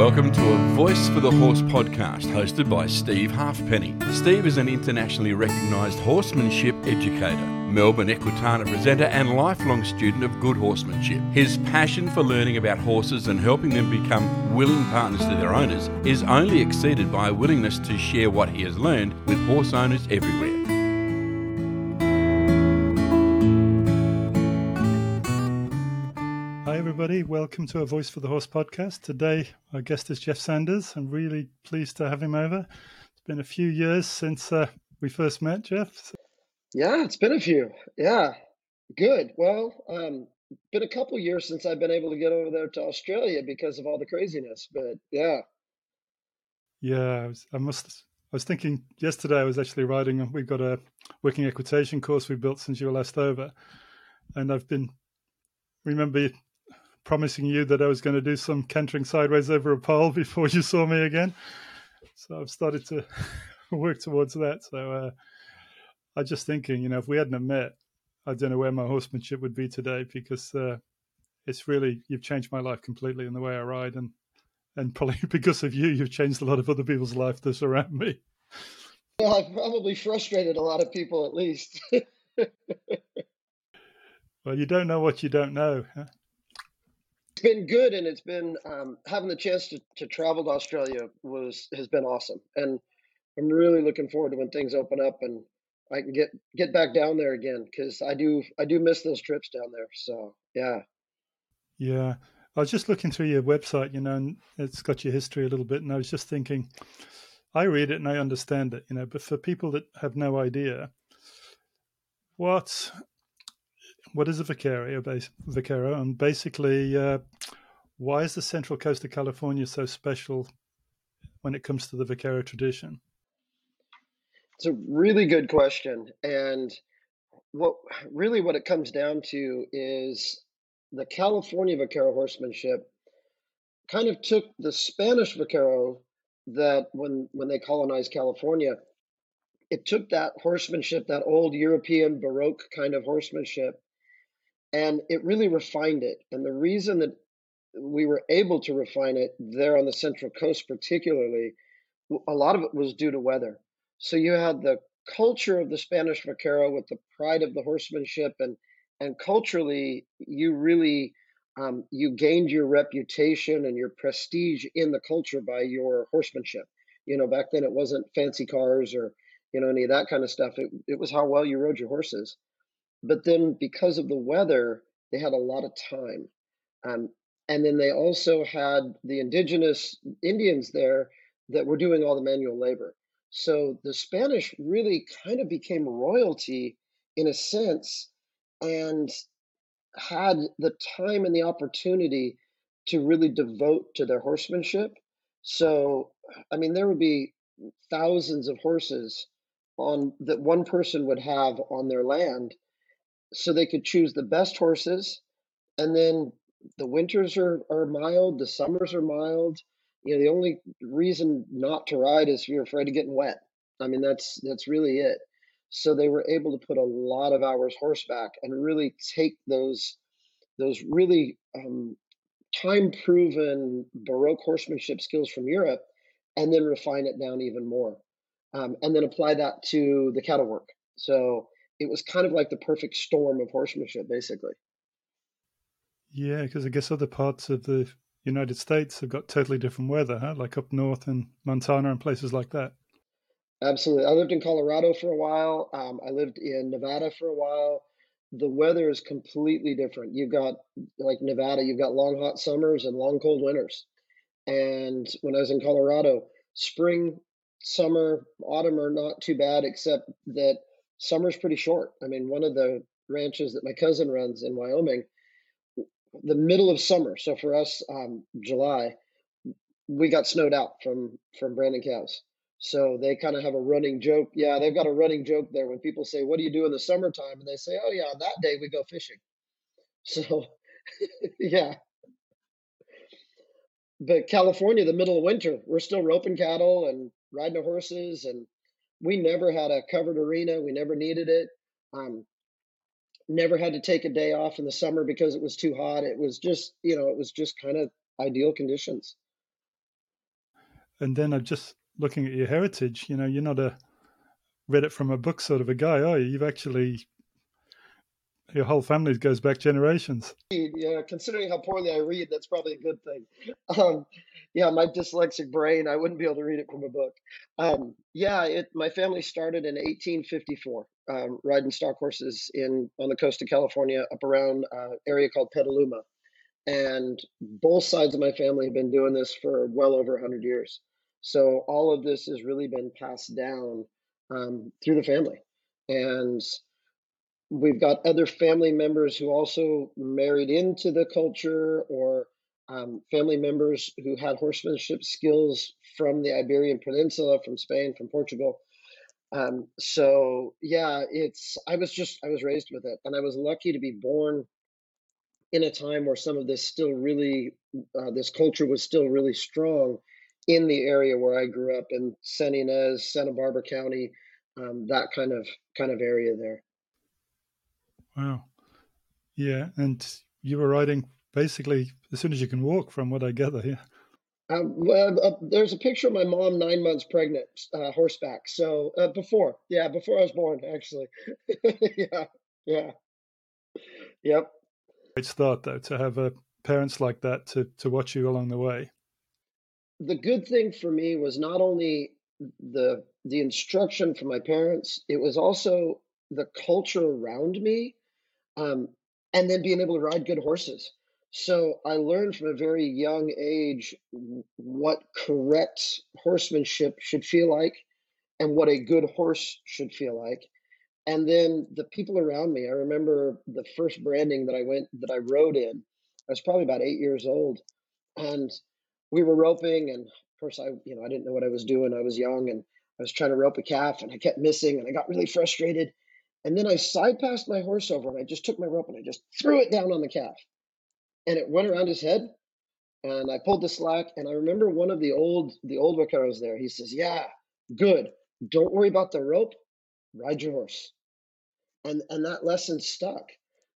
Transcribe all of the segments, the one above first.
Welcome to a Voice for the Horse podcast hosted by Steve Halfpenny. Steve is an internationally recognised horsemanship educator, Melbourne Equitana presenter, and lifelong student of good horsemanship. His passion for learning about horses and helping them become willing partners to their owners is only exceeded by a willingness to share what he has learned with horse owners everywhere. Everybody. Welcome to a Voice for the Horse podcast. Today, our guest is Jeff Sanders. I'm really pleased to have him over. It's been a few years since uh, we first met, Jeff. Yeah, it's been a few. Yeah, good. Well, um, been a couple years since I've been able to get over there to Australia because of all the craziness. But yeah, Yeah, I, was, I must. I was thinking yesterday. I was actually riding. We've got a working equitation course we built since you were last over, and I've been remember promising you that I was going to do some cantering sideways over a pole before you saw me again. So I've started to work towards that. So uh, I'm just thinking, you know, if we hadn't met, I don't know where my horsemanship would be today because uh, it's really you've changed my life completely in the way I ride, and and probably because of you, you've changed a lot of other people's life that surround me. well, I've probably frustrated a lot of people at least. Well, you don't know what you don't know. Huh? It's been good, and it's been um, having the chance to, to travel to Australia was has been awesome, and I'm really looking forward to when things open up and I can get get back down there again because I do I do miss those trips down there. So yeah. Yeah, I was just looking through your website, you know, and it's got your history a little bit, and I was just thinking, I read it and I understand it, you know, but for people that have no idea, what what is a vaquero, bas- vaquero and basically, uh, why is the Central Coast of California so special when it comes to the vaquero tradition? It's a really good question. And what really what it comes down to is the California vaquero horsemanship kind of took the Spanish vaquero that when when they colonized California, it took that horsemanship, that old European Baroque kind of horsemanship, and it really refined it. And the reason that we were able to refine it there on the Central Coast, particularly, a lot of it was due to weather. So you had the culture of the Spanish vaquero with the pride of the horsemanship, and and culturally, you really um, you gained your reputation and your prestige in the culture by your horsemanship. You know, back then it wasn't fancy cars or you know any of that kind of stuff. It it was how well you rode your horses. But then because of the weather, they had a lot of time. Um, and then they also had the indigenous Indians there that were doing all the manual labor. So the Spanish really kind of became royalty in a sense and had the time and the opportunity to really devote to their horsemanship. So, I mean, there would be thousands of horses on that one person would have on their land so they could choose the best horses. And then the winters are, are mild the summers are mild. You know the only reason not to ride is if you're afraid of getting wet. I mean that's that's really it. So they were able to put a lot of hours horseback and really take those those really um, time proven baroque horsemanship skills from europe and then refine it down even more um, and then apply that to the cattle work. So it was kind of like the perfect storm of horsemanship basically Yeah, because I guess other parts of the United States have got totally different weather, huh? Like up north in Montana and places like that. Absolutely. I lived in Colorado for a while. Um, I lived in Nevada for a while. The weather is completely different. You've got, like Nevada, you've got long hot summers and long cold winters. And when I was in Colorado, spring, summer, autumn are not too bad, except that summer's pretty short. I mean, one of the ranches that my cousin runs in Wyoming, the middle of summer, so for us, um, July, we got snowed out from from branding cows. So they kind of have a running joke. Yeah, they've got a running joke there when people say, "What do you do in the summertime?" and they say, "Oh yeah, that day we go fishing." So yeah, but California, the middle of winter, we're still roping cattle and riding the horses, and we never had a covered arena. We never needed it. Um, never had to take a day off in the summer because it was too hot. It was just, you know, it was just kind of ideal conditions. And then I'm just looking at your heritage. You know, you're not a read it from a book sort of a guy, are you? You've actually your whole family goes back generations. Yeah, considering how poorly I read, that's probably a good thing. Um, yeah, my dyslexic brain, I wouldn't be able to read it from a book. Um, yeah, it, my family started in 1854, um, riding stock horses in on the coast of California, up around uh, area called Petaluma, and both sides of my family have been doing this for well over 100 years. So all of this has really been passed down um, through the family, and we've got other family members who also married into the culture or um, family members who had horsemanship skills from the Iberian Peninsula, from Spain, from Portugal. Um, so yeah, it's I was just I was raised with it, and I was lucky to be born in a time where some of this still really uh, this culture was still really strong in the area where I grew up in San Ynez, Santa Barbara County, um, that kind of kind of area there. Wow. Yeah, and you were riding basically as soon as you can walk, from what I gather. Yeah. Um, well, uh, there's a picture of my mom nine months pregnant, uh, horseback. So uh, before, yeah, before I was born, actually. yeah, yeah, yep. Great start though to have uh, parents like that to to watch you along the way. The good thing for me was not only the the instruction from my parents; it was also the culture around me um, and then being able to ride good horses. So I learned from a very young age what correct horsemanship should feel like and what a good horse should feel like. And then the people around me, I remember the first branding that I went that I rode in. I was probably about eight years old. And we were roping and of course I, you know, I didn't know what I was doing. I was young and I was trying to rope a calf and I kept missing and I got really frustrated. And then I side passed my horse over and I just took my rope and I just threw it down on the calf. And it went around his head. And I pulled the slack. And I remember one of the old the old vaqueros there. He says, Yeah, good. Don't worry about the rope. Ride your horse. And and that lesson stuck.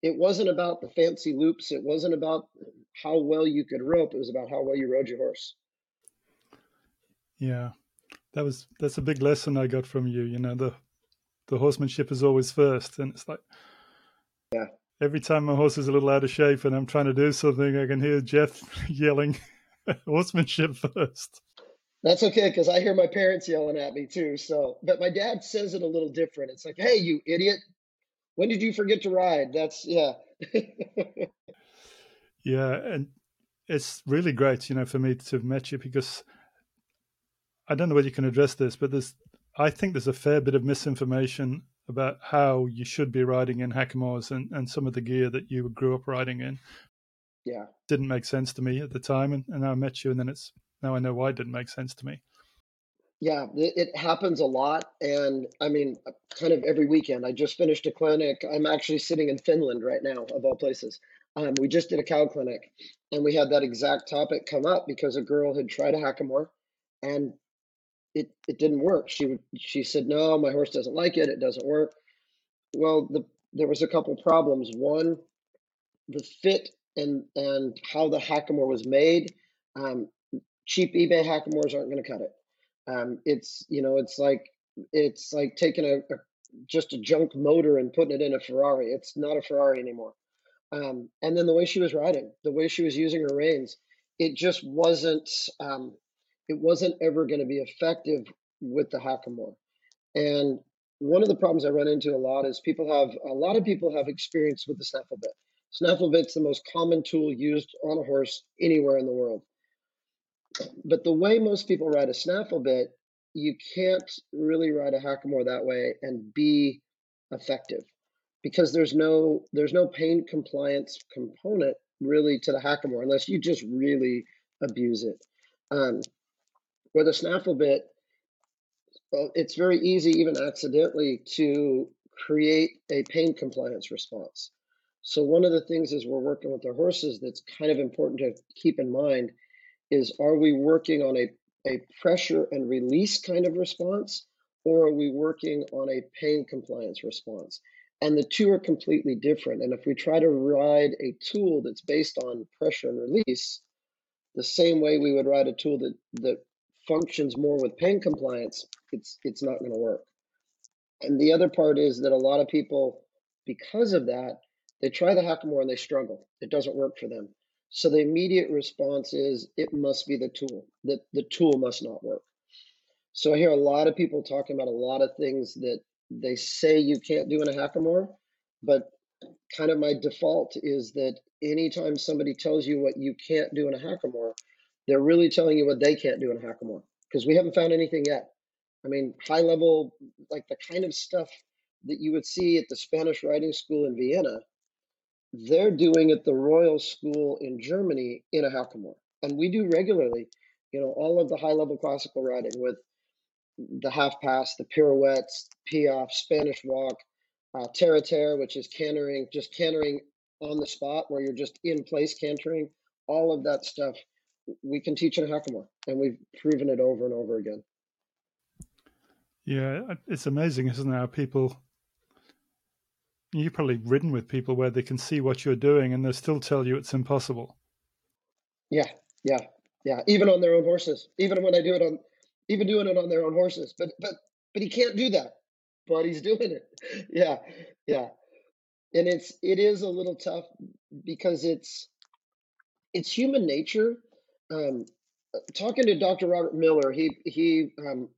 It wasn't about the fancy loops. It wasn't about how well you could rope. It was about how well you rode your horse. Yeah. That was that's a big lesson I got from you. You know, the the horsemanship is always first. And it's like, yeah. Every time my horse is a little out of shape and I'm trying to do something, I can hear Jeff yelling, horsemanship first. That's okay because I hear my parents yelling at me too. So, but my dad says it a little different. It's like, "Hey, you idiot! When did you forget to ride?" That's yeah. yeah, and it's really great, you know, for me to have met you because I don't know whether you can address this, but there's I think there's a fair bit of misinformation about how you should be riding in hackamores and, and some of the gear that you grew up riding in. Yeah. Didn't make sense to me at the time. And, and I met you, and then it's now I know why it didn't make sense to me. Yeah, it happens a lot. And I mean, kind of every weekend. I just finished a clinic. I'm actually sitting in Finland right now, of all places. Um, we just did a cow clinic, and we had that exact topic come up because a girl had tried a hackamore and it it didn't work. She she said, "No, my horse doesn't like it. It doesn't work." Well, the there was a couple problems. One, the fit and and how the hackamore was made. Um, cheap eBay hackamores aren't going to cut it. Um, it's you know it's like it's like taking a, a, just a junk motor and putting it in a Ferrari. It's not a Ferrari anymore. Um, and then the way she was riding, the way she was using her reins, it just wasn't. Um, it wasn't ever going to be effective with the hackamore. And one of the problems I run into a lot is people have a lot of people have experience with the snaffle bit. Snaffle bit's the most common tool used on a horse anywhere in the world. But the way most people ride a snaffle bit, you can't really ride a hackamore that way and be effective because there's no there's no pain compliance component really to the hackamore unless you just really abuse it. Um, with a snaffle bit, it's very easy, even accidentally, to create a pain compliance response. So one of the things as we're working with our horses that's kind of important to keep in mind is are we working on a, a pressure and release kind of response or are we working on a pain compliance response? And the two are completely different. And if we try to ride a tool that's based on pressure and release, the same way we would ride a tool that, that functions more with pain compliance, it's it's not going to work. And the other part is that a lot of people, because of that, they try the hackamore and they struggle. It doesn't work for them. So the immediate response is it must be the tool. That the tool must not work. So I hear a lot of people talking about a lot of things that they say you can't do in a hackamore, but kind of my default is that anytime somebody tells you what you can't do in a hackamore, they're really telling you what they can't do in hackamore because we haven't found anything yet. I mean, high level, like the kind of stuff that you would see at the Spanish Riding School in Vienna, they're doing at the Royal School in Germany in a hackamore. And we do regularly, you know, all of the high level classical riding with the half pass, the pirouettes, piaffe, Spanish walk, uh, terre terre, which is cantering, just cantering on the spot where you're just in place cantering, all of that stuff we can teach in hackamore, and we've proven it over and over again. Yeah, it's amazing, isn't it? How people you've probably ridden with people where they can see what you're doing and they still tell you it's impossible. Yeah, yeah, yeah. Even on their own horses. Even when I do it on, even doing it on their own horses. But but but he can't do that. But he's doing it. Yeah, yeah. And it's it is a little tough because it's it's human nature. Um, talking to Dr. Robert Miller, he he um,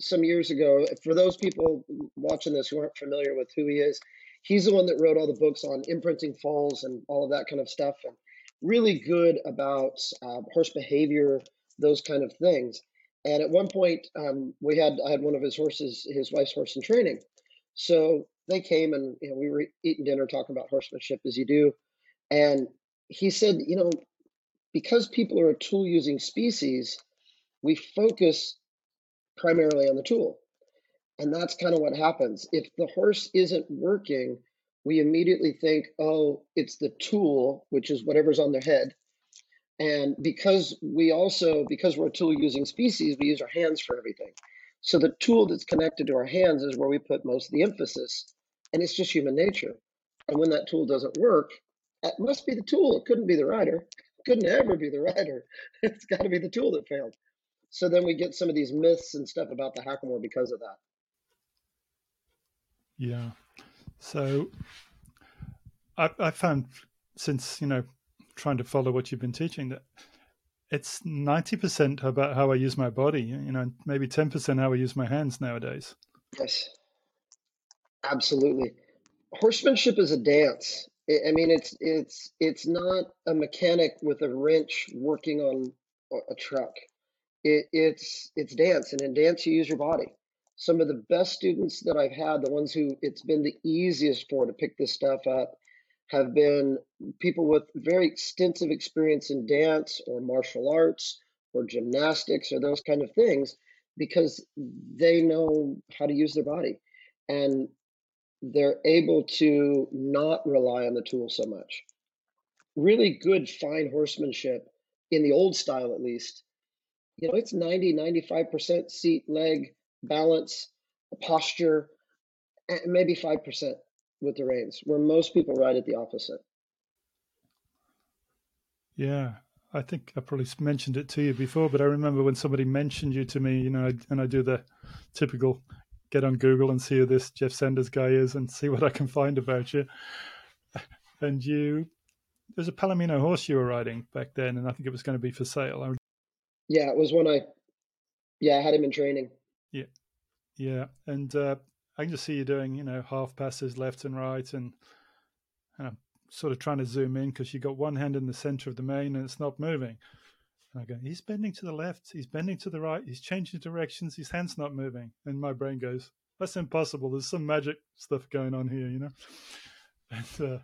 some years ago. For those people watching this who aren't familiar with who he is, he's the one that wrote all the books on imprinting foals and all of that kind of stuff, and really good about uh, horse behavior, those kind of things. And at one point, um, we had I had one of his horses, his wife's horse in training. So they came and you know we were eating dinner, talking about horsemanship as you do, and he said, you know, because people are a tool using species, we focus primarily on the tool. And that's kind of what happens. If the horse isn't working, we immediately think, oh, it's the tool, which is whatever's on their head. And because we also, because we're a tool using species, we use our hands for everything. So the tool that's connected to our hands is where we put most of the emphasis. And it's just human nature. And when that tool doesn't work, it must be the tool. It couldn't be the rider. It couldn't ever be the rider. It's got to be the tool that failed. So then we get some of these myths and stuff about the hackamore because of that. Yeah. So I, I found since, you know, trying to follow what you've been teaching that it's 90% about how I use my body, you know, maybe 10% how I use my hands nowadays. Yes. Absolutely. Horsemanship is a dance. I mean, it's it's it's not a mechanic with a wrench working on a truck. It, it's it's dance, and in dance you use your body some of the best students that I've had, the ones who it's been the easiest for to pick this stuff up, have been people with very extensive experience in dance or martial arts or gymnastics or those kind of things because they know how to use their body and they're able to not rely on the tool so much. Really good, fine horsemanship in the old style, at least, you know, it's 90, 95% seat, leg, balance, posture, and maybe 5% with the reins, where most people ride it the opposite. Yeah, I think I probably mentioned it to you before, but I remember when somebody mentioned you to me, you know, and I do the typical get on Google and see who this Jeff Sanders guy is and see what I can find about you. And you, there's a Palomino horse you were riding back then, and I think it was going to be for sale. Yeah, it was when I, yeah, I had him in training. Yeah, yeah, and uh, I can just see you doing, you know, half passes left and right, and, and I'm sort of trying to zoom in because you got one hand in the center of the mane and it's not moving. And I go, he's bending to the left, he's bending to the right, he's changing directions, his hand's not moving, and my brain goes, that's impossible. There's some magic stuff going on here, you know. And uh,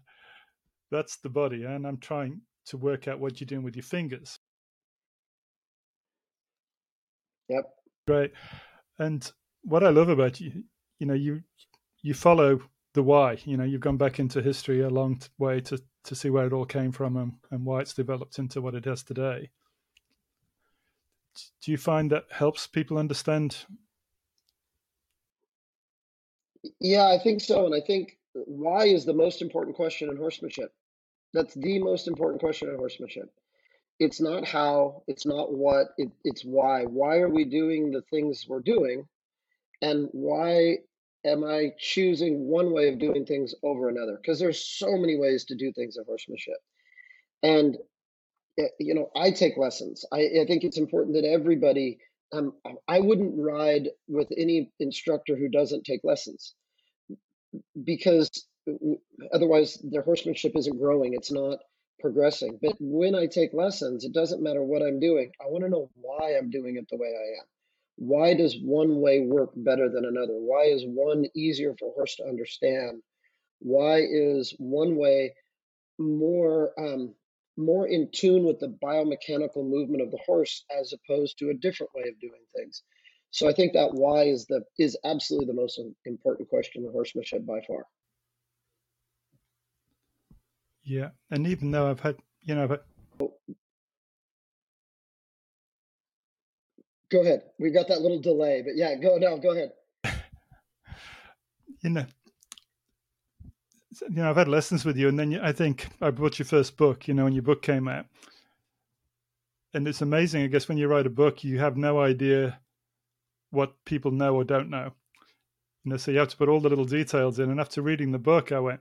that's the body, and I'm trying to work out what you're doing with your fingers. Yep. Great. And what I love about you, you know, you you follow the why. You know, you've gone back into history a long way to to see where it all came from and, and why it's developed into what it has today. Do you find that helps people understand? Yeah, I think so, and I think why is the most important question in horsemanship. That's the most important question in horsemanship. it's not how, it's not what, it, it's why. Why are we doing the things we're doing? And why am I choosing one way of doing things over another? Because there's so many ways to do things in horsemanship. And you know, I take lessons. I, I think it's important that everybody. Um, I wouldn't ride with any instructor who doesn't take lessons, because otherwise their horsemanship isn't growing. It's not progressing. But when I take lessons, it doesn't matter what I'm doing. I want to know why I'm doing it the way I am. Why does one way work better than another? Why is one easier for a horse to understand? Why is one way more um, more in tune with the biomechanical movement of the horse as opposed to a different way of doing things? So I think that why is the is absolutely the most important question in horsemanship by far. Yeah, and even though I've had, you know, but go ahead. We've got that little delay, but yeah, go now. Go ahead. you know, you know, I've had lessons with you, and then I think I bought your first book. You know, when your book came out, and it's amazing. I guess when you write a book, you have no idea what people know or don't know. You know, so you have to put all the little details in. And after reading the book, I went,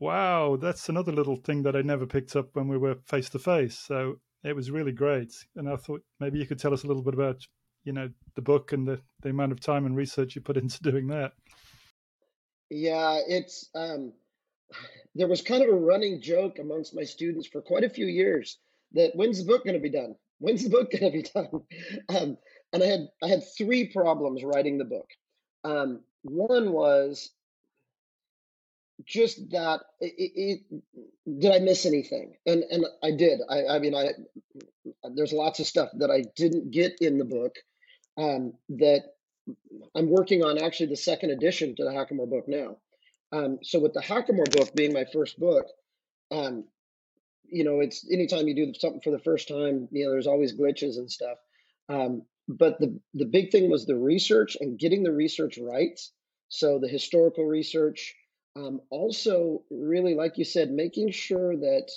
wow, that's another little thing that I never picked up when we were face to face. So it was really great. And I thought maybe you could tell us a little bit about, you know, the book and the, the amount of time and research you put into doing that. Yeah, it's um there was kind of a running joke amongst my students for quite a few years that when's the book going to be done? When's the book going to be done? Um, and I had I had three problems writing the book. Um, one was just that it, it, did I miss anything? And and I did. I I mean I there's lots of stuff that I didn't get in the book um, that I'm working on actually the second edition to the Hackamore book now. Um, so with the Hackamore book being my first book, um, you know, it's anytime you do something for the first time, you know, there's always glitches and stuff. Um, but the the big thing was the research and getting the research right. So the historical research, um, also, really, like you said, making sure that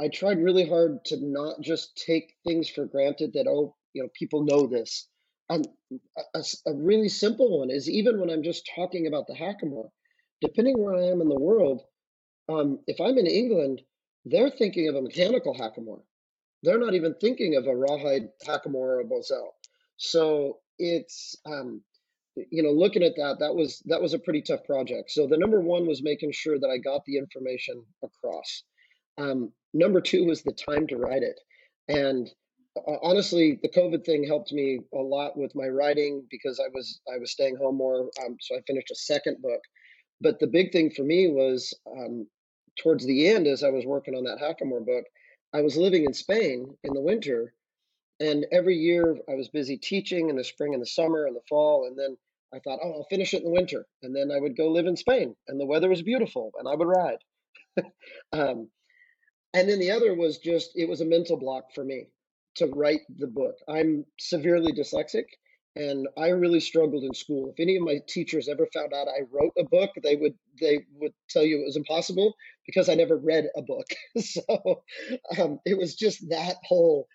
I tried really hard to not just take things for granted that, oh, you know, people know this. A, a really simple one is even when I'm just talking about the hackamore, depending where I am in the world, um, if I'm in England, they're thinking of a mechanical hackamore. They're not even thinking of a rawhide hackamore or a Bosal. So it's um, you know looking at that that was that was a pretty tough project so the number one was making sure that i got the information across um, number two was the time to write it and uh, honestly the covid thing helped me a lot with my writing because i was i was staying home more um, so i finished a second book but the big thing for me was um, towards the end as i was working on that hackamore book i was living in spain in the winter and every year I was busy teaching in the spring and the summer and the fall. And then I thought, oh, I'll finish it in the winter. And then I would go live in Spain and the weather was beautiful and I would ride. um, and then the other was just, it was a mental block for me to write the book. I'm severely dyslexic and I really struggled in school. If any of my teachers ever found out I wrote a book, they would they would tell you it was impossible because I never read a book. so um, it was just that whole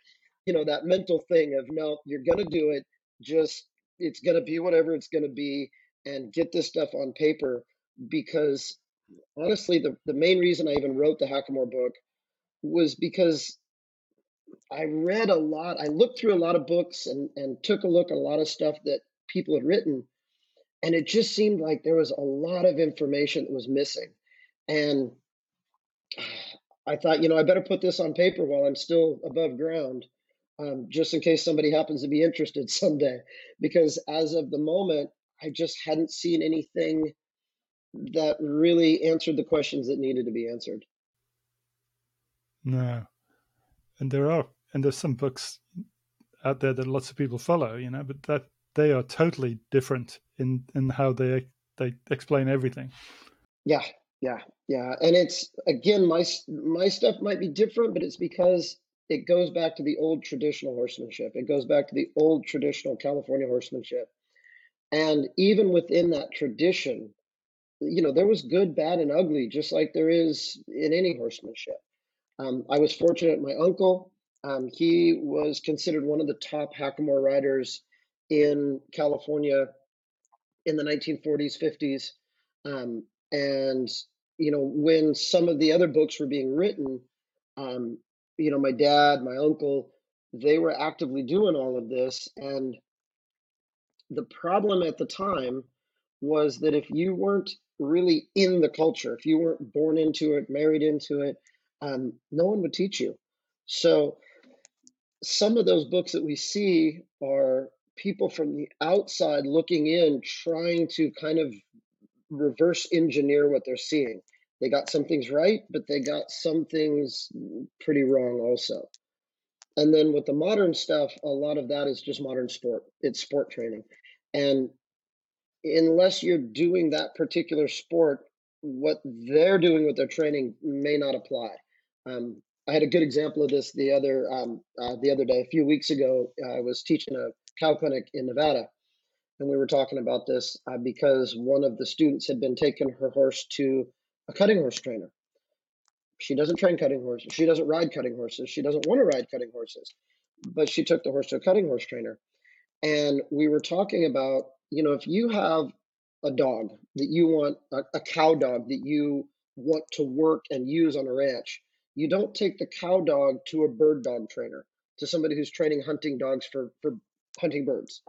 you know that mental thing of no you're to do it just it's to be whatever it's to be and get this stuff on paper because honestly the, the main reason i even wrote the hackamore book was because i read a lot i looked through a lot of books and, and took a look at a lot of stuff that people had written and it just seemed like there was a lot of information that was missing and i thought you know i better put this on paper while i'm still above ground um, just in case somebody happens to be interested someday. Because as of the moment, I just hadn't seen anything that really answered the questions that needed to be answered. No, and there are and there's some books out there that lots of people follow, you know, but that they are totally different in in how they they explain everything. Yeah, yeah, yeah, and it's again my my stuff might be different, but it's because it goes back to the old traditional horsemanship. It goes back to the old traditional California horsemanship. And even within that tradition, you know, there was good, bad, and ugly, just like there is in any horsemanship. Um, I was fortunate. My uncle Um, he was considered one of the top hackamore riders in California in the 1940s, 50s. Um, and, you know, when some of the other books were being written, um, you know, my dad, my uncle, they were actively doing all of this. And the problem at the time was that if you weren't really in the culture, if you weren't born into it, married into it, um, no one would teach you. So some of those books that we see are people from the outside looking in, trying to kind of reverse engineer what they're seeing. They got some things right, but they got some things pretty wrong also. And then with the modern stuff, a lot of that is just modern sport. It's sport training. And unless you're doing that particular sport, what they're doing with their training may not apply. Um, I had a good example of this the other um, uh, the other day. A few weeks ago, I was teaching a cow clinic in Nevada, and we were talking about this uh, because one of the students had been taking her horse to a cutting horse trainer. She doesn't train cutting horses. She doesn't ride cutting horses. She doesn't want to ride cutting horses, but she took the horse to a cutting horse trainer, and we were talking about you know if you have a dog that you want a, a cow dog that you want to work and use on a ranch you don't take the cow dog to a bird dog trainer, to somebody who's training hunting dogs for, for hunting birds.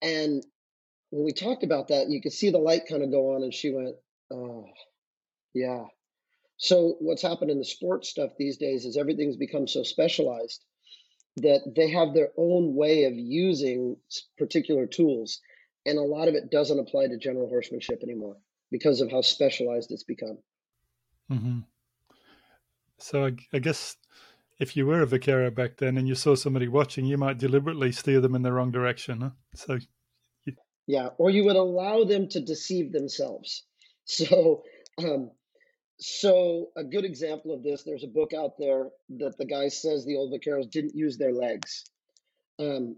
And when we talked about that, you could see the light kind of go on, and she went, Oh, yeah. So, what's happened in the sports stuff these days is everything's become so specialized that they have their own way of using particular tools. And a lot of it doesn't apply to general horsemanship anymore because of how specialized it's become. Mm-hmm. So I, I, guess if you were a vaquero back then and you saw somebody watching, you might deliberately steer them in the wrong direction. Huh? So, you... yeah, or you would allow them to deceive themselves. So, um, so a good example of this, there's a book out there that the guy says the old vaqueros didn't use their legs. Um,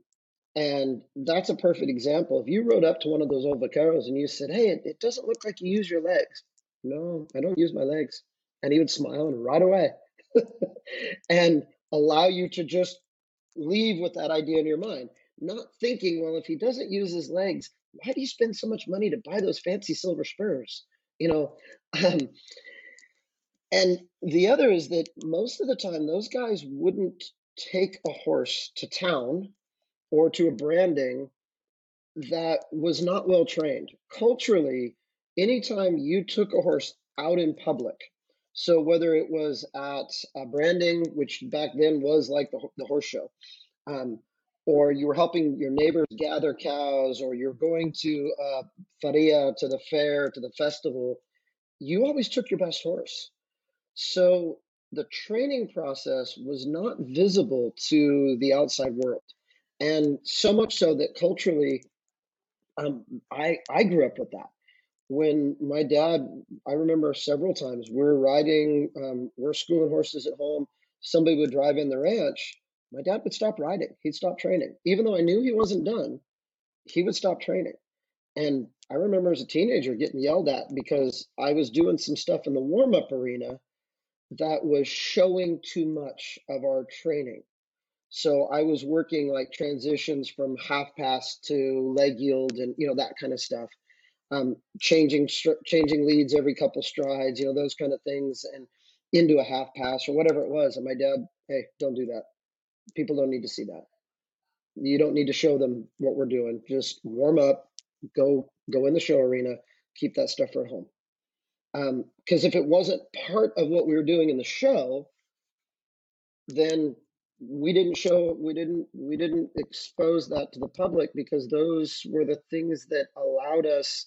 and that's a perfect example. If you rode up to one of those old vaqueros and you said, Hey, it, it doesn't look like you use your legs. No, I don't use my legs and he would smile and ride away and allow you to just leave with that idea in your mind, not thinking, well, if he doesn't use his legs, why do you spend so much money to buy those fancy silver spurs? You know, um, and the other is that most of the time, those guys wouldn't take a horse to town or to a branding that was not well trained. Culturally, anytime you took a horse out in public, so whether it was at uh, branding, which back then was like the, the horse show, um, or you were helping your neighbors gather cows, or you're going to uh, feria, to the fair, to the festival, you always took your best horse. So the training process was not visible to the outside world. And so much so that culturally, um, I, I grew up with that when my dad, I remember several times we're riding, um, we're schooling horses at home. Somebody would drive in the ranch. My dad would stop riding. He'd stop training. Even though I knew he wasn't done, he would stop training. And I remember as a teenager getting yelled at because I was doing some stuff in the warm up arena that was showing too much of our training. So I was working like transitions from half pass to leg yield and you know that kind of stuff um, changing changing leads every couple strides, you know, those kind of things, and into a half pass or whatever it was. And my dad, hey, don't do that. People don't need to see that. You don't need to show them what we're doing. Just warm up, go go in the show arena, keep that stuff for home. Because um, if it wasn't part of what we were doing in the show, then we didn't show we didn't we didn't expose that to the public because those were the things that allowed us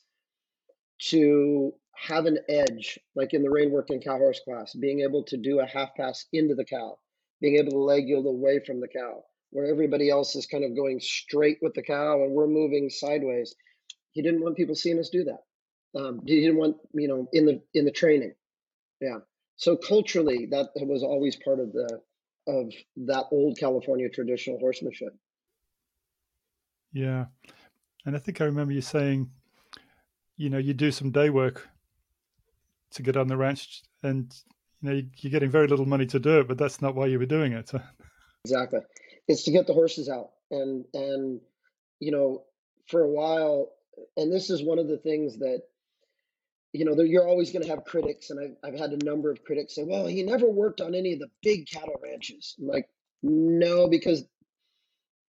to have an edge, like in the rein working cow horse class, being able to do a half pass into the cow, being able to leg yield away from the cow, where everybody else is kind of going straight with the cow and we're moving sideways. He didn't want people seeing us do that. Um, he didn't want you know in the in the training. Yeah. So culturally, that was always part of the of that old California traditional horsemanship. Yeah, and I think I remember you saying you know you do some day work to get on the ranch and you know you're getting very little money to do it but that's not why you were doing it Exactly. It's to get the horses out. And and you know, for a while, and this is one of the things that you know, you're always going to have critics, and I've, I've had a number of critics say, "Well, he never worked on any of the big cattle ranches." I'm like, no, because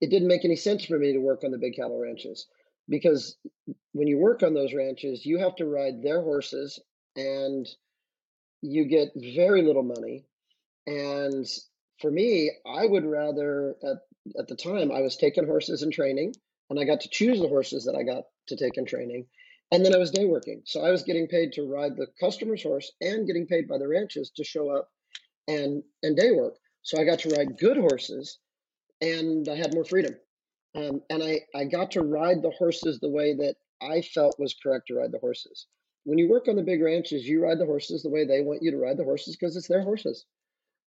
it didn't make any sense for me to work on the big cattle ranches, because when you work on those ranches, you have to ride their horses, and you get very little money. And for me, I would rather at at the time I was taking horses in training, and I got to choose the horses that I got to take in training and then I was day working. So I was getting paid to ride the customer's horse and getting paid by the ranches to show up and and day work. So I got to ride good horses and I had more freedom. Um, and I, I got to ride the horses the way that I felt was correct to ride the horses. When you work on the big ranches, you ride the horses the way they want you to ride the horses because it's their horses.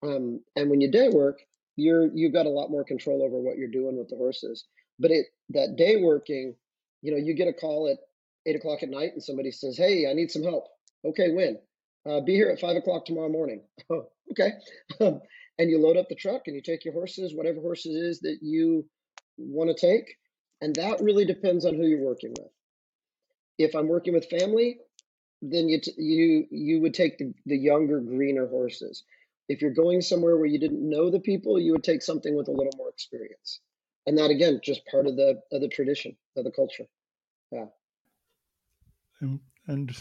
Um, and when you day work, you're you've got a lot more control over what you're doing with the horses. But it that day working, you know, you get a call at eight o'clock at night and somebody says, Hey, I need some help. Okay, when? Uh, be here at five o'clock tomorrow morning. Okay. And you load up the truck and you take your horses, whatever horses is that you want to take. And that really depends on who you're working with. If I'm working with family, then you t- you you would take the, the younger, greener horses. If you're going somewhere where you didn't know the people, you would take something with a little more experience. And that again, just part of the of the tradition of the culture. Yeah. And, and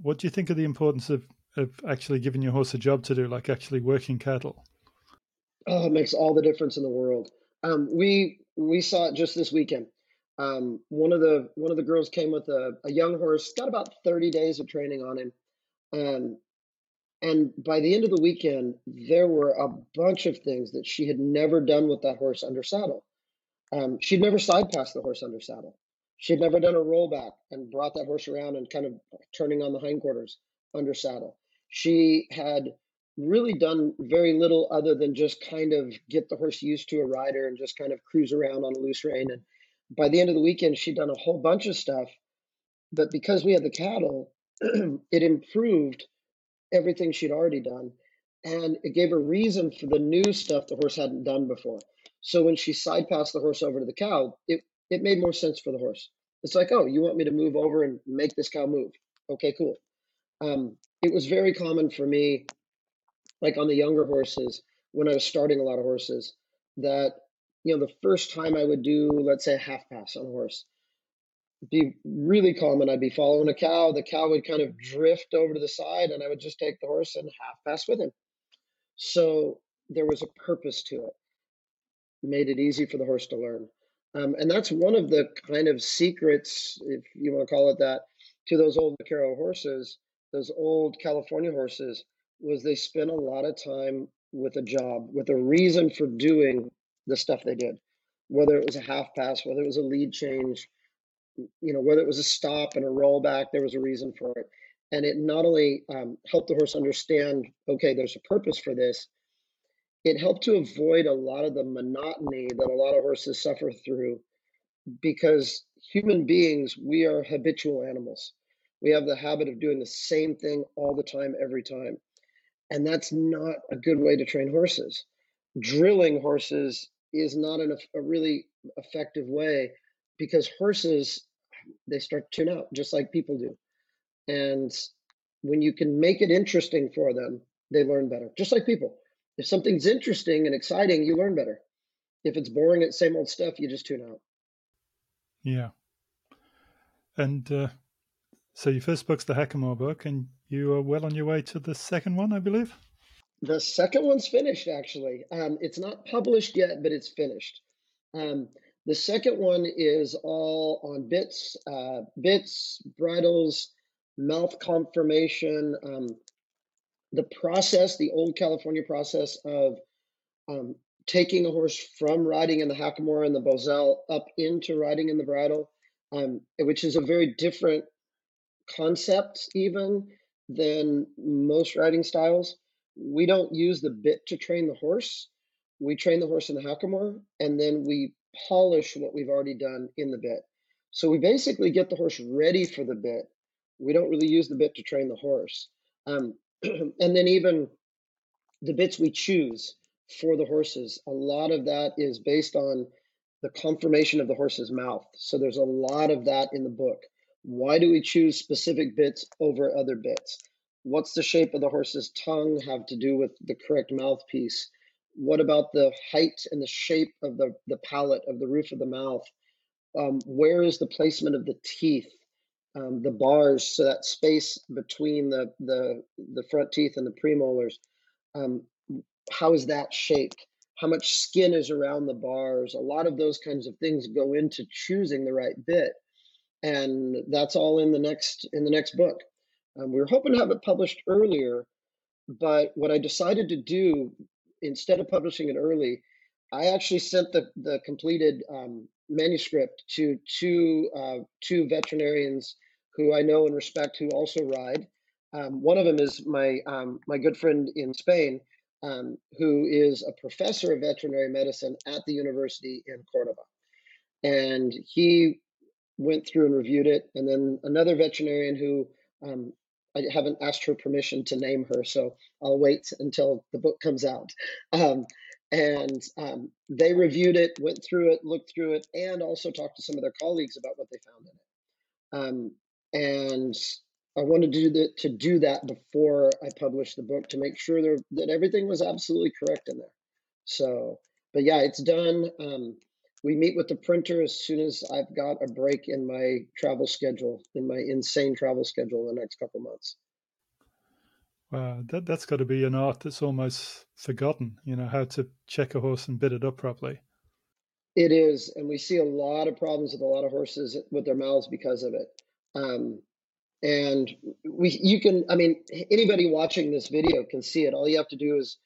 what do you think of the importance of, of actually giving your horse a job to do, like actually working cattle? Oh, it makes all the difference in the world. Um, we we saw it just this weekend. Um, one of the one of the girls came with a, a young horse, got about 30 days of training on him. Um, and by the end of the weekend, there were a bunch of things that she had never done with that horse under saddle. Um, she'd never side passed the horse under saddle. She'd never done a rollback and brought that horse around and kind of turning on the hindquarters under saddle. She had really done very little other than just kind of get the horse used to a rider and just kind of cruise around on a loose rein. And by the end of the weekend, she'd done a whole bunch of stuff. But because we had the cattle, it improved everything she'd already done. And it gave a reason for the new stuff the horse hadn't done before. So when she side passed the horse over to the cow, it it made more sense for the horse. It's like, oh, you want me to move over and make this cow move? Okay, cool. Um, it was very common for me, like on the younger horses, when I was starting a lot of horses, that you know the first time I would do, let's say, a half pass on a horse, be really common. I'd be following a cow. The cow would kind of drift over to the side, and I would just take the horse and half pass with him. So there was a purpose to it. Made it easy for the horse to learn. Um, and that's one of the kind of secrets, if you want to call it that, to those old vaquero horses, those old California horses, was they spent a lot of time with a job, with a reason for doing the stuff they did, whether it was a half pass, whether it was a lead change, you know, whether it was a stop and a rollback, there was a reason for it. And it not only um, helped the horse understand, okay, there's a purpose for this, it helped to avoid a lot of the monotony that a lot of horses suffer through because human beings, we are habitual animals. We have the habit of doing the same thing all the time, every time. And that's not a good way to train horses. Drilling horses is not an, a really effective way because horses, they start to tune out just like people do. And when you can make it interesting for them, they learn better, just like people. If something's interesting and exciting, you learn better. If it's boring, it's same old stuff, you just tune out. Yeah. And uh, so your first book's the Hackamore book, and you are well on your way to the second one, I believe. The second one's finished, actually. Um, it's not published yet, but it's finished. Um, the second one is all on bits, uh, bits, bridles, mouth conformation, um, the process, the old California process of um, taking a horse from riding in the hackamore and the bosal up into riding in the bridle, um, which is a very different concept even than most riding styles. We don't use the bit to train the horse. We train the horse in the hackamore and then we polish what we've already done in the bit. So we basically get the horse ready for the bit. We don't really use the bit to train the horse. Um, and then even the bits we choose for the horses. A lot of that is based on the conformation of the horse's mouth. So there's a lot of that in the book. Why do we choose specific bits over other bits? What's the shape of the horse's tongue have to do with the correct mouthpiece? What about the height and the shape of the, the palate of the roof of the mouth? Um, where is the placement of the teeth, um, the bars, so that space between the, the, the front teeth and the premolars? Um, how is that shaped? How much skin is around the bars? A lot of those kinds of things go into choosing the right bit, and that's all in the next in the next book. Um, we were hoping to have it published earlier, but what I decided to do instead of publishing it early, I actually sent the the completed um, manuscript to two uh, two veterinarians who I know and respect who also ride. Um, one of them is my um, my good friend in Spain, um, who is a professor of veterinary medicine at the university in Cordoba, and he went through and reviewed it. And then another veterinarian who um, I haven't asked her permission to name her, so I'll wait until the book comes out. Um, and um, they reviewed it, went through it, looked through it, and also talked to some of their colleagues about what they found in it. Um, and I wanted to do, the, to do that before I published the book to make sure there, that everything was absolutely correct in there. So, but yeah, it's done. Um, we meet with the printer as soon as I've got a break in my travel schedule, in my insane travel schedule in the next couple months. Wow, that that's got to be an art that's almost forgotten. You know how to check a horse and bit it up properly. It is, and we see a lot of problems with a lot of horses with their mouths because of it. Um, and we, you can, I mean, anybody watching this video can see it. All you have to do is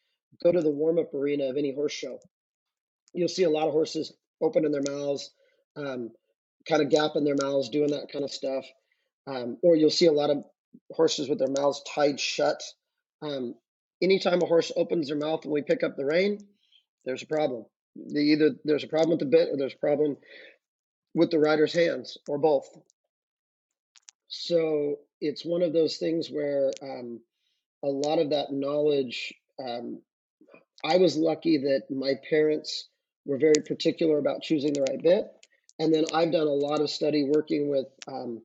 go to the warm up arena of any horse show. You'll see a lot of horses opening their mouths, um, kind of gapping their mouths, doing that kind of stuff. Um, or you'll see a lot of horses with their mouths tied shut. Um, anytime a horse opens their mouth when we pick up the rein, there's a problem. The, either there's a problem with the bit or there's a problem with the rider's hands or both. So it's one of those things where um, a lot of that knowledge, um, I was lucky that my parents were very particular about choosing the right bit. And then I've done a lot of study working with um,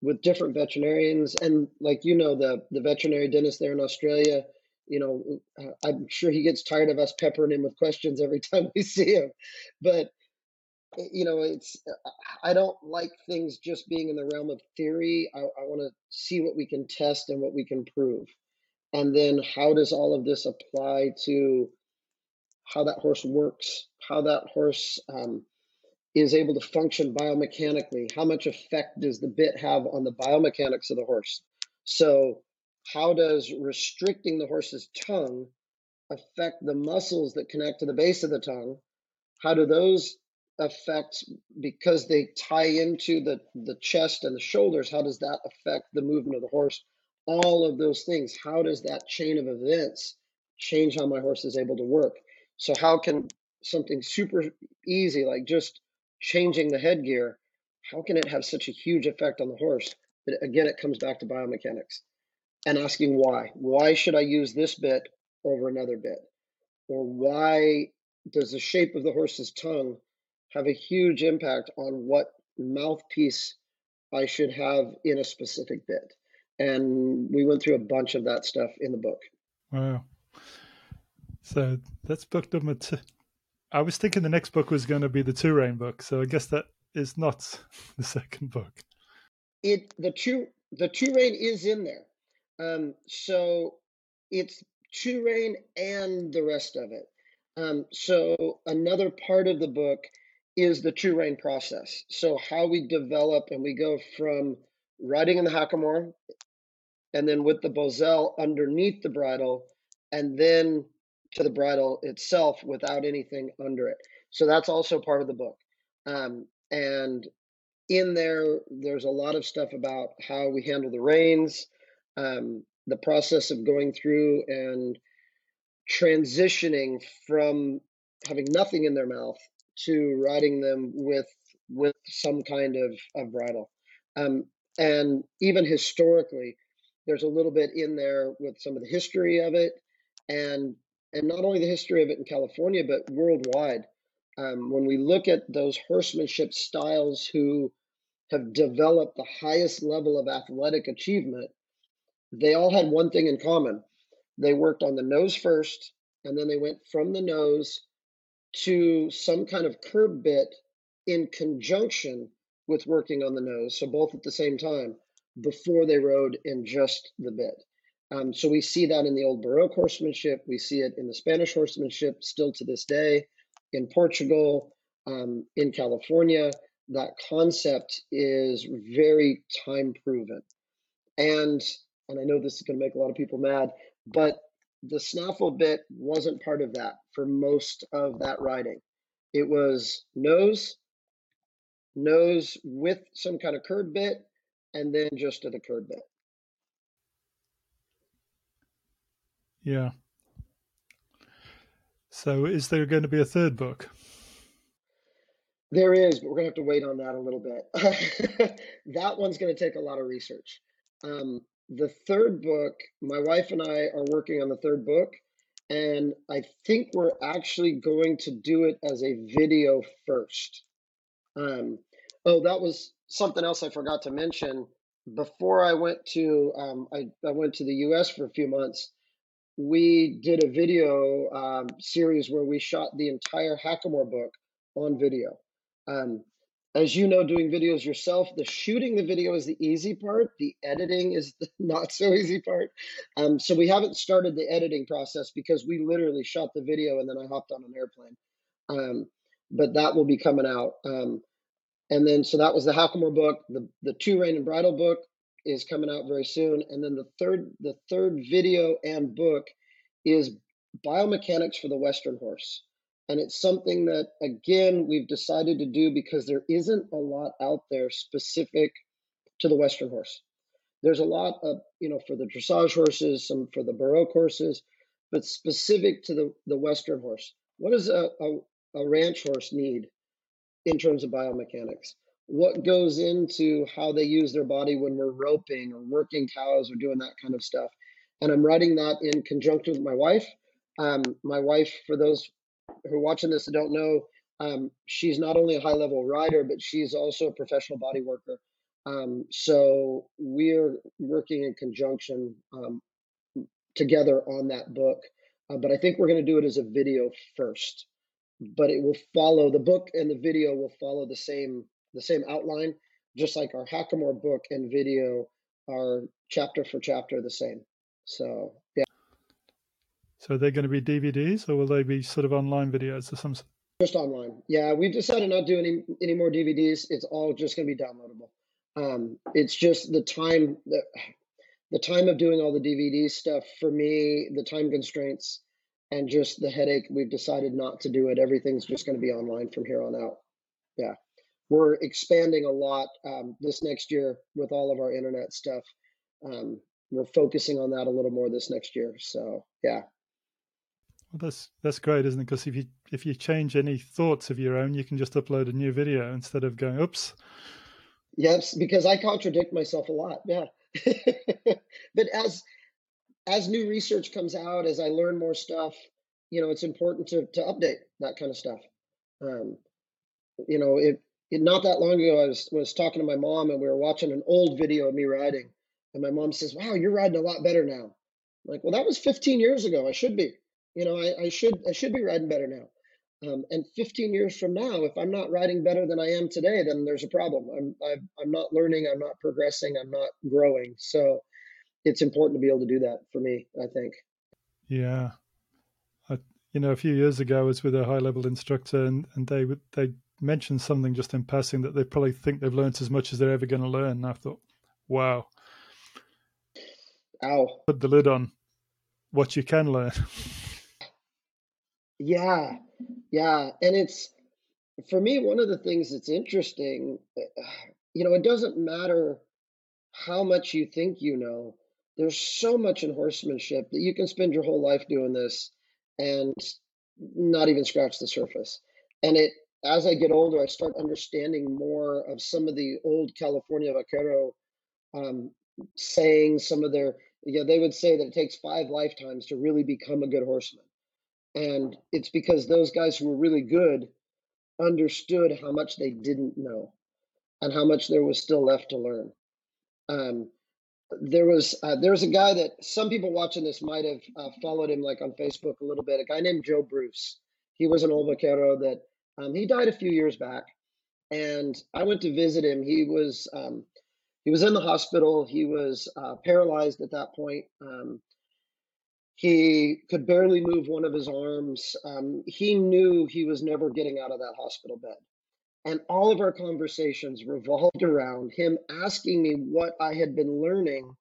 with different veterinarians, and like you know, the the veterinary dentist there in Australia, you know, uh, I'm sure he gets tired of us peppering him with questions every time we see him. But you know, it's I don't like things just being in the realm of theory. I, I want to see what we can test and what we can prove, and then how does all of this apply to how that horse works, how that horse um, is able to function biomechanically, how much effect does the bit have on the biomechanics of the horse. So, how does restricting the horse's tongue affect the muscles that connect to the base of the tongue? How do those affect because they tie into the the chest and the shoulders how does that affect the movement of the horse all of those things how does that chain of events change how my horse is able to work so how can something super easy like just changing the headgear, how can it have such a huge effect on the horse? But again, it comes back to biomechanics and asking why. Why should I use this bit over another bit? Or why does the shape of the horse's tongue have a huge impact on what mouthpiece I should have in a specific bit? And we went through a bunch of that stuff in the book. Wow. So that's book number two. I was thinking the next book was going to be the two rein book, so I guess that is not the second book. It the two the two rein is in there, um, so it's two rein and the rest of it. Um, so another part of the book is the two rein process. So how we develop and we go from riding in the hackamore, and then with the bosal underneath the bridle, and then to the bridle itself without anything under it. So that's also part of the book. Um, and in there, there's a lot of stuff about how we handle the reins, um, the process of going through and transitioning from having nothing in their mouth to riding them with with some kind of, of bridle. Um, and even historically, there's a little bit in there with some of the history of it and and not only the history of it in California, but worldwide. Um, when we look at those horsemanship styles who have developed the highest level of athletic achievement, they all had one thing in common. They worked on the nose first, and then they went from the nose to some kind of curb bit in conjunction with working on the nose, so both at the same time, before they rode in just the bit. Um, so we see that in the old Baroque horsemanship. We see it in the Spanish horsemanship still to this day, in Portugal, um, in California. That concept is very time proven. And and I know this is going to make a lot of people mad, but the snaffle bit wasn't part of that for most of that riding. It was nose, nose with some kind of curb bit, and then just to the curb bit. Yeah. So, is there going to be a third book? There is, but we're going to have to wait on that a little bit. that one's going to take a lot of research. Um, the third book, my wife and I are working on the third book, and I think we're actually going to do it as a video first. Um, oh, that was something else I forgot to mention. Before I went to um, I, I went to the U.S. for a few months. We did a video um, series where we shot the entire Hackamore book on video. Um, as you know, doing videos yourself, the shooting the video is the easy part. The editing is the not so easy part. Um, so we haven't started the editing process because we literally shot the video and then I hopped on an airplane. Um, but that will be coming out. Um, and then so that was the Hackamore book. The the two rein and bridle book is coming out very soon. And then the third the third video and book is biomechanics for the Western horse. And it's something that, again, we've decided to do because there isn't a lot out there specific to the Western horse. There's a lot of, you know, for the dressage horses, some for the Baroque horses, but specific to the, the Western horse. What does a, a, a ranch horse need in terms of biomechanics? What goes into how they use their body when we're roping or working cows or doing that kind of stuff? And I'm writing that in conjunction with my wife. Um, my wife, for those who are watching this and don't know, um, she's not only a high level rider, but she's also a professional body worker. Um, so we're working in conjunction um, together on that book. Uh, but I think we're going to do it as a video first. But it will follow the book and the video will follow the same the same outline, just like our Hackamore book and video are chapter for chapter the same. So yeah. So they're going to be DVDs or will they be sort of online videos or some? Just online. Yeah, we've decided not to do any any more DVDs. It's all just going to be downloadable. Um, it's just the time the, the time of doing all the DVD stuff for me, the time constraints, and just the headache. We've decided not to do it. Everything's just going to be online from here on out. Yeah, we're expanding a lot um, this next year with all of our internet stuff. Um, we're focusing on that a little more this next year. So yeah, well, that's that's great, isn't it? Because if you if you change any thoughts of your own, you can just upload a new video instead of going, "Oops." Yes, because I contradict myself a lot. Yeah, but as as new research comes out, as I learn more stuff, you know, it's important to to update that kind of stuff. Um, you know, it, not that long ago, I was was talking to my mom, and we were watching an old video of me riding, and my mom says, "Wow, you're riding a lot better now." I'm like, well, that was 15 years ago. I should be. You know, I, I should I should be riding better now. Um, and 15 years from now, if I'm not riding better than I am today, then there's a problem. I'm I'm, I'm not learning. I'm not progressing. I'm not growing. So it's important to be able to do that for me. I think. Yeah, I, you know, a few years ago, I was with a high level instructor, and and they would they mentioned something just in passing that they probably think they've learned as much as they're ever going to learn. And I thought, wow. Ow. Put the lid on what you can learn. Yeah, yeah, and it's for me one of the things that's interesting. You know, it doesn't matter how much you think you know. There's so much in horsemanship that you can spend your whole life doing this and not even scratch the surface. And it, as I get older, I start understanding more of some of the old California vaquero um, saying some of their, you know, they would say that it takes five lifetimes to really become a good horseman. And it's because those guys who were really good understood how much they didn't know and how much there was still left to learn. Um, there was uh, there was a guy that some people watching this might have uh, followed him like on Facebook a little bit. A guy named Joe Bruce. He was an old vaquero that um, he died a few years back, and I went to visit him. He was um, he was in the hospital. He was uh, paralyzed at that point. Um, he could barely move one of his arms. Um, he knew he was never getting out of that hospital bed. And all of our conversations revolved around him asking me what I had been learning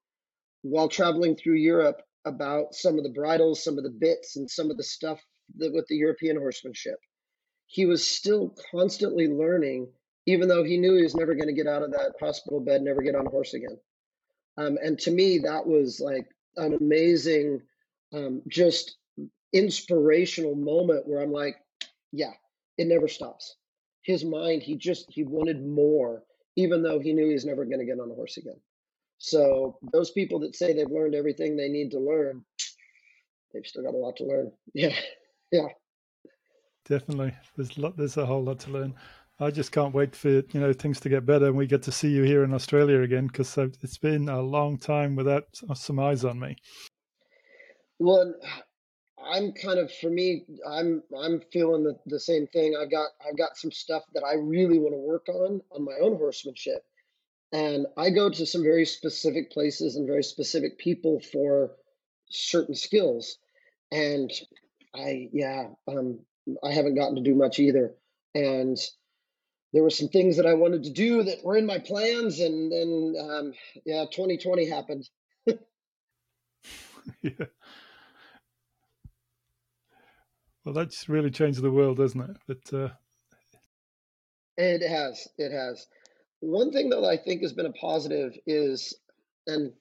while traveling through Europe about some of the bridles, some of the bits, and some of the stuff that with the European horsemanship. He was still constantly learning, even though he knew he was never going to get out of that hospital bed, never get on a horse again. Um, and to me, that was like an amazing um, just inspirational moment where I'm like, yeah, it never stops. His mind, he just he wanted more, even though he knew he was never going to get on a horse again. So those people that say they've learned everything they need to learn, they've still got a lot to learn. Yeah, yeah. Definitely, there's lot, there's a whole lot to learn. I just can't wait for you know things to get better and we get to see you here in Australia again because it's been a long time without some eyes on me. Well, I'm kind of for me, I'm I'm feeling the, the same thing. I've got I've got some stuff that I really want to work on on my own horsemanship. And I go to some very specific places and very specific people for certain skills. And I yeah, um I haven't gotten to do much either. And there were some things that I wanted to do that were in my plans and then um yeah, 2020 happened. yeah. Well, that's really changed the world, doesn't it? But uh... it has. It has. One thing that I think has been a positive is, and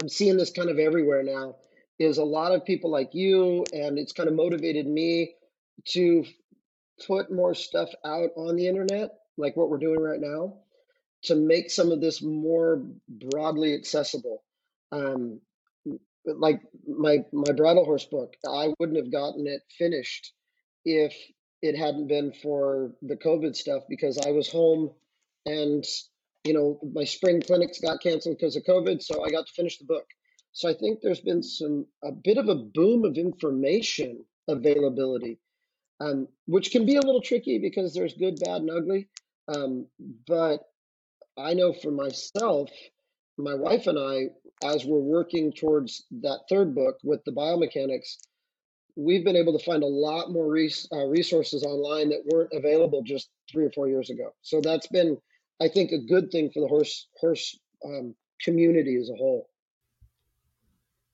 I'm seeing this kind of everywhere now, is a lot of people like you, and it's kind of motivated me to put more stuff out on the internet, like what we're doing right now, to make some of this more broadly accessible. Um, like my my bridle horse book i wouldn't have gotten it finished if it hadn't been for the covid stuff because i was home and you know my spring clinics got canceled because of covid so i got to finish the book so i think there's been some a bit of a boom of information availability um, which can be a little tricky because there's good bad and ugly um, but i know for myself my wife and i as we're working towards that third book with the biomechanics, we've been able to find a lot more res- uh, resources online that weren't available just three or four years ago. So that's been, I think, a good thing for the horse horse um, community as a whole.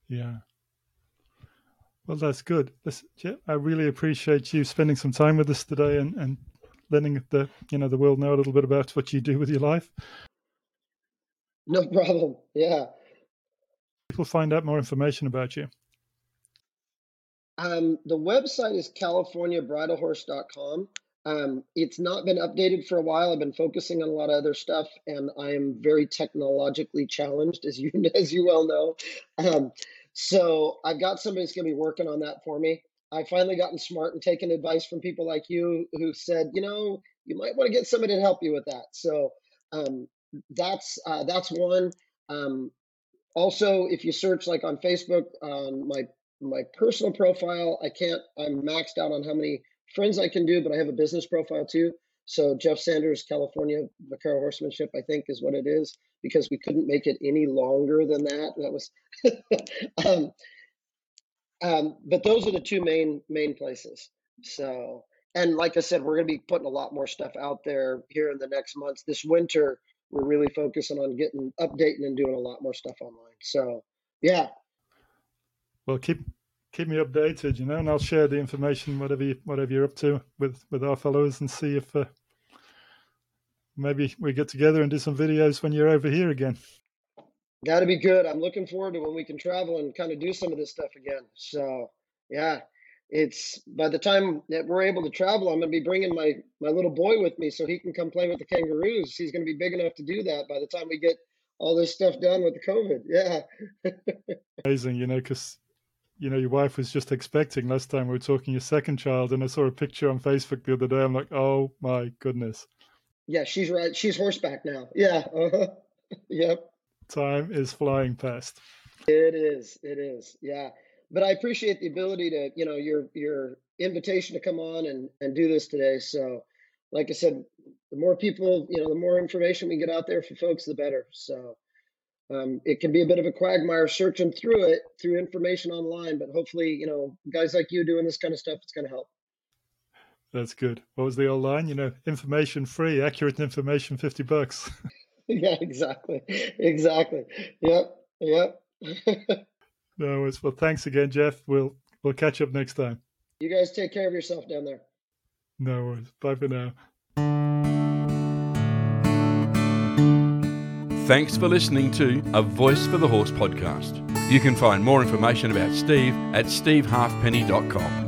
Yeah. Well, that's good. I really appreciate you spending some time with us today and, and letting the you know the world know a little bit about what you do with your life. No problem. Yeah people find out more information about you? Um, the website is californiabridlehorse.com. Um, it's not been updated for a while. I've been focusing on a lot of other stuff, and I am very technologically challenged, as you as you well know. Um, so I've got somebody that's going to be working on that for me. I've finally gotten smart and taken advice from people like you who said, you know, you might want to get somebody to help you with that. So um, that's uh, that's one. Um, also, if you search like on Facebook, on my my personal profile, I can't. I'm maxed out on how many friends I can do, but I have a business profile too. So Jeff Sanders, California Vaquero Horsemanship, I think is what it is because we couldn't make it any longer than that. That was, um, um, but those are the two main main places. So, and like I said, we're going to be putting a lot more stuff out there here in the next months. This winter, we're really focusing on getting updating and doing a lot more stuff online. So yeah. Well, keep keep me updated, you know, and I'll share the information whatever you, whatever you're up to with with our followers and see if uh, maybe we get together and do some videos when you're over here again. Got to be good. I'm looking forward to when we can travel and kind of do some of this stuff again. So yeah, it's by the time that we're able to travel, I'm going to be bringing my my little boy with me so he can come play with the kangaroos. He's going to be big enough to do that by the time we get all this stuff done with the COVID. Yeah. Amazing, you know, because you know, your wife was just expecting last time we were talking your second child, and I saw a picture on Facebook the other day. I'm like, oh my goodness. Yeah, she's right. She's horseback now. Yeah. Uh-huh. yep. Time is flying past. It is. It is. Yeah. But I appreciate the ability to, you know, your your invitation to come on and and do this today. So, like I said, the more people, you know, the more information we get out there for folks, the better. So, um, it can be a bit of a quagmire searching through it through information online, but hopefully, you know, guys like you doing this kind of stuff, it's going to help. That's good. What was the old line? You know, information free, accurate information, 50 bucks. yeah, exactly. Exactly. Yep. Yep. no worries. Well, thanks again, Jeff. We'll, we'll catch up next time. You guys take care of yourself down there. No worries. Bye for now. Thanks for listening to A Voice for the Horse podcast. You can find more information about Steve at stevehalfpenny.com.